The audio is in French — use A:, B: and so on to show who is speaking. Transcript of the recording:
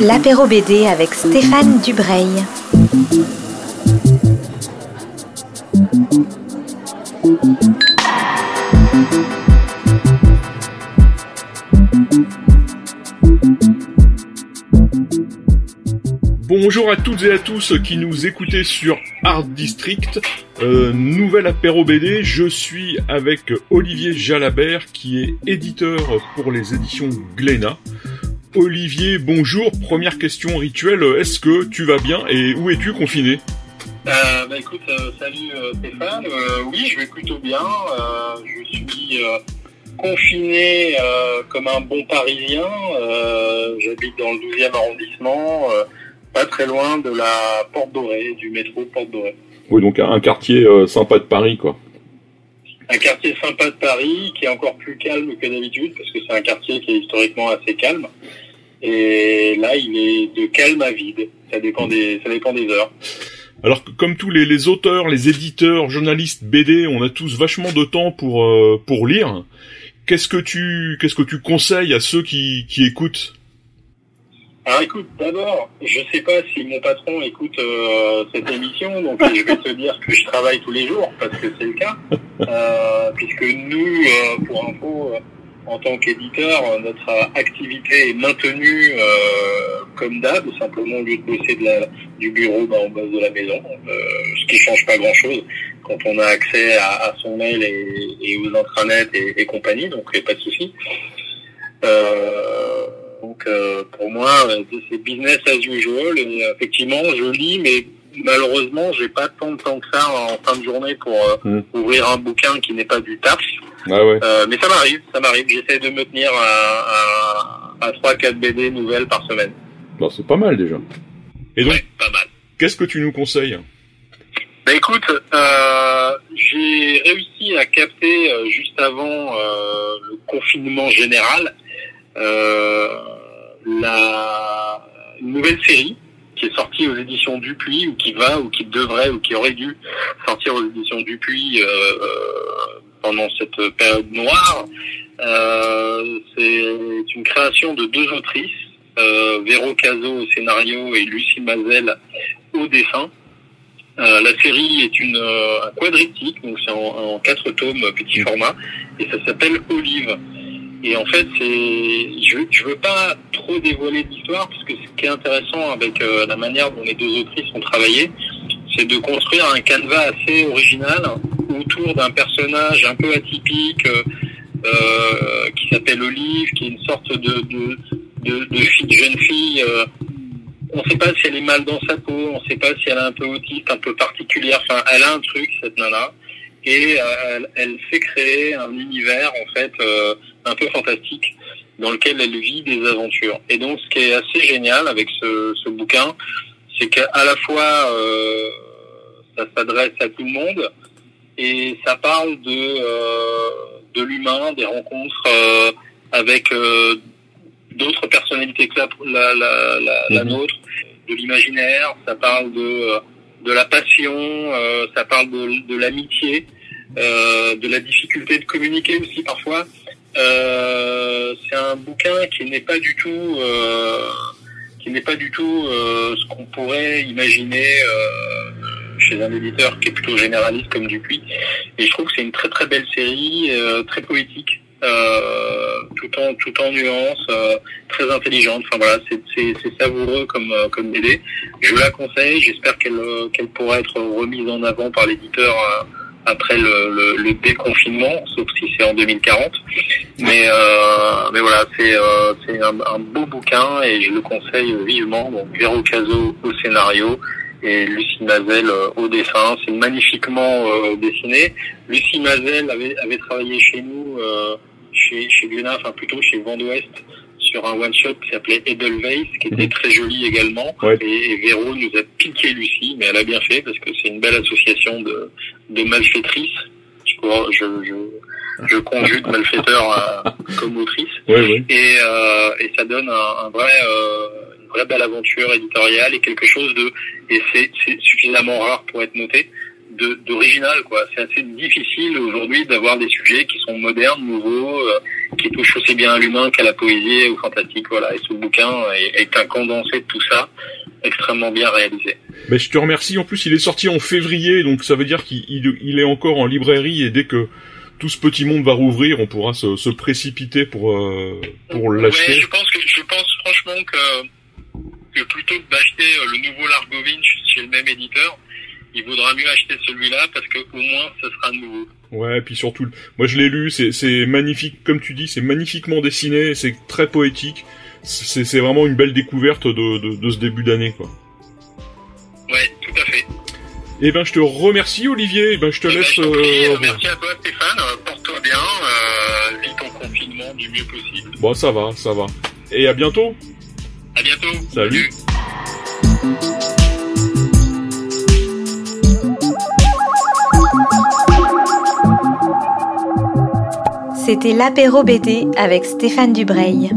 A: L'apéro BD avec Stéphane Dubreuil.
B: Bonjour à toutes et à tous qui nous écoutez sur Art District, euh, nouvel apéro BD. Je suis avec Olivier Jalabert qui est éditeur pour les éditions Glénat. Olivier, bonjour. Première question rituelle, est-ce que tu vas bien et où es-tu confiné?
C: Euh, bah écoute, euh, salut euh, Stéphane. Euh, oui, je vais plutôt bien. Je suis confiné comme un bon Parisien. J'habite dans le 12e arrondissement, pas très loin de la Porte Dorée, du métro Porte Dorée.
B: Oui, donc un quartier euh, sympa de Paris, quoi.
C: Un quartier sympa de Paris qui est encore plus calme que d'habitude parce que c'est un quartier qui est historiquement assez calme. Et là, il est de calme à vide. Ça dépend des, ça dépend des heures.
B: Alors que comme tous les, les auteurs, les éditeurs, journalistes BD, on a tous vachement de temps pour euh, pour lire. Qu'est-ce que tu qu'est-ce que tu conseilles à ceux qui qui écoutent?
C: Alors écoute, d'abord, je sais pas si mon patron écoute euh, cette émission, donc je vais te dire que je travaille tous les jours parce que c'est le cas, euh, puisque nous, euh, pour info, euh, en tant qu'éditeur, notre activité est maintenue euh, comme d'hab, simplement au lieu de bosser de la, du bureau, ben, on bosse de la maison, euh, ce qui change pas grand-chose quand on a accès à, à son mail et, et aux intranets et, et compagnie, donc pas de souci. Euh, donc euh, pour moi, euh, c'est business as usual. Et euh, effectivement, je lis, mais malheureusement, j'ai pas tant de temps que ça en fin de journée pour euh,
B: Mm.
C: ouvrir un bouquin qui n'est pas du taf.
B: Ah ouais.
C: Euh, mais ça m'arrive, ça m'arrive. J'essaie de me tenir à, à, à 3-4 BD nouvelles par semaine.
B: Bon, c'est pas mal déjà. Et donc,
C: Ouais, pas mal.
B: qu'est-ce que tu nous conseilles?
C: Bah écoute, euh, j'ai réussi à capter euh, juste avant euh, le confinement général euh, la nouvelle série qui est sortie aux éditions Dupuis ou qui va ou qui devrait ou qui aurait dû sortir aux éditions Dupuis euh, euh, pendant cette période noire. Euh, c'est une création de deux autrices, euh, Véro Caso au scénario et Lucie Mazel au dessin. La série est une euh, quadriptyque, donc c'est en, quatre tomes petit format, et ça s'appelle Olive. Et en fait, c'est je je veux pas trop dévoiler l'histoire parce que ce qui est intéressant avec euh, la manière dont les deux autrices ont travaillé, c'est de construire un canevas assez original autour d'un personnage un peu atypique euh, euh, qui s'appelle Olive, qui est une sorte de de de, de fille, jeune fille. euh, on ne sait pas si elle est mal dans sa peau, on ne sait pas si elle est un peu autiste, un peu particulière. Enfin, elle a un truc cette nana et euh, elle, elle fait créer un univers en fait euh, un peu fantastique dans lequel elle vit des aventures. Et donc, ce qui est assez génial avec ce, ce bouquin, c'est qu'à la fois euh, ça s'adresse à tout le monde et ça parle de euh, de l'humain, des rencontres euh, avec d'autres personnalités que la, la, la, la, la
B: Mhm.
C: nôtre, de l'imaginaire, ça parle de, de la passion, ça parle de, l'amitié, euh, de la difficulté de communiquer aussi parfois. Euh, c'est un bouquin qui n'est pas du tout euh, qui n'est pas du tout euh, ce qu'on pourrait imaginer euh, chez un éditeur qui est plutôt généraliste comme Dupuis. Et je trouve que c'est une très très belle série, euh, très poétique, euh, tout en tout nuances, euh, très intelligente. Enfin voilà, c'est savoureux comme euh, comme BD. Je la conseille. J'espère qu'elle euh, qu'elle pourra être remise en avant par l'éditeur euh, après le, déconfinement, sauf si c'est en 2040. Mais mais voilà, c'est euh, un, beau bouquin et je le conseille vivement. Donc Véro Caso au scénario et Lucie Mazel au dessin. C'est magnifiquement dessiné. Lucie Mazel avait, travaillé chez nous, chez, chez Glénat, enfin plutôt chez Vent d'Ouest, sur un one-shot qui s'appelait Edelweiss, qui était
B: Mhm.
C: très joli également.
B: Ouais.
C: Et, et Véro nous a piqué Lucie, mais elle a bien fait parce que c'est une belle association de, de malfaitrices. Je, je, je, je conjugue malfaiteur à- comme autrice
B: Ouais, ouais.
C: et, euh, et ça donne un, un vrai euh, une vraie belle aventure éditoriale et quelque chose de et c'est c'est suffisamment rare pour être noté d'original quoi. C'est assez difficile aujourd'hui d'avoir des sujets qui sont modernes, nouveaux, euh, qui touchent aussi bien à l'humain qu'à la poésie au fantastique. Voilà. Et ce bouquin est, est, un condensé de tout ça, extrêmement bien réalisé.
B: Ben, je te remercie. En plus, il est sorti en février, donc ça veut dire qu'il il est encore en librairie et dès que tout ce petit monde va rouvrir, on pourra se, se précipiter pour euh, pour l'acheter.
C: Ouais, je pense que je pense franchement que que plutôt que d'acheter euh, le nouveau Largovin chez le même éditeur, il vaudra mieux acheter celui-là parce que au moins ce sera nouveau.
B: Ouais, et puis surtout, moi je l'ai lu, c'est magnifique, comme tu dis, c'est magnifiquement dessiné, c'est très poétique. C'est vraiment une belle découverte de de, de ce début d'année quoi.
C: Ouais, tout à fait.
B: Eh ben, je te remercie, Olivier. Eh ben, je te
C: Eh ben,
B: laisse.
C: je t'en prie, euh, merci à toi, Stéphane. Euh, Porte-toi bien. Euh, vis ton confinement du mieux possible.
B: Bon, ça va, ça va. Et à bientôt.
C: À bientôt.
B: Salut.
A: C'était l'apéro BD avec Stéphane Dubreuil.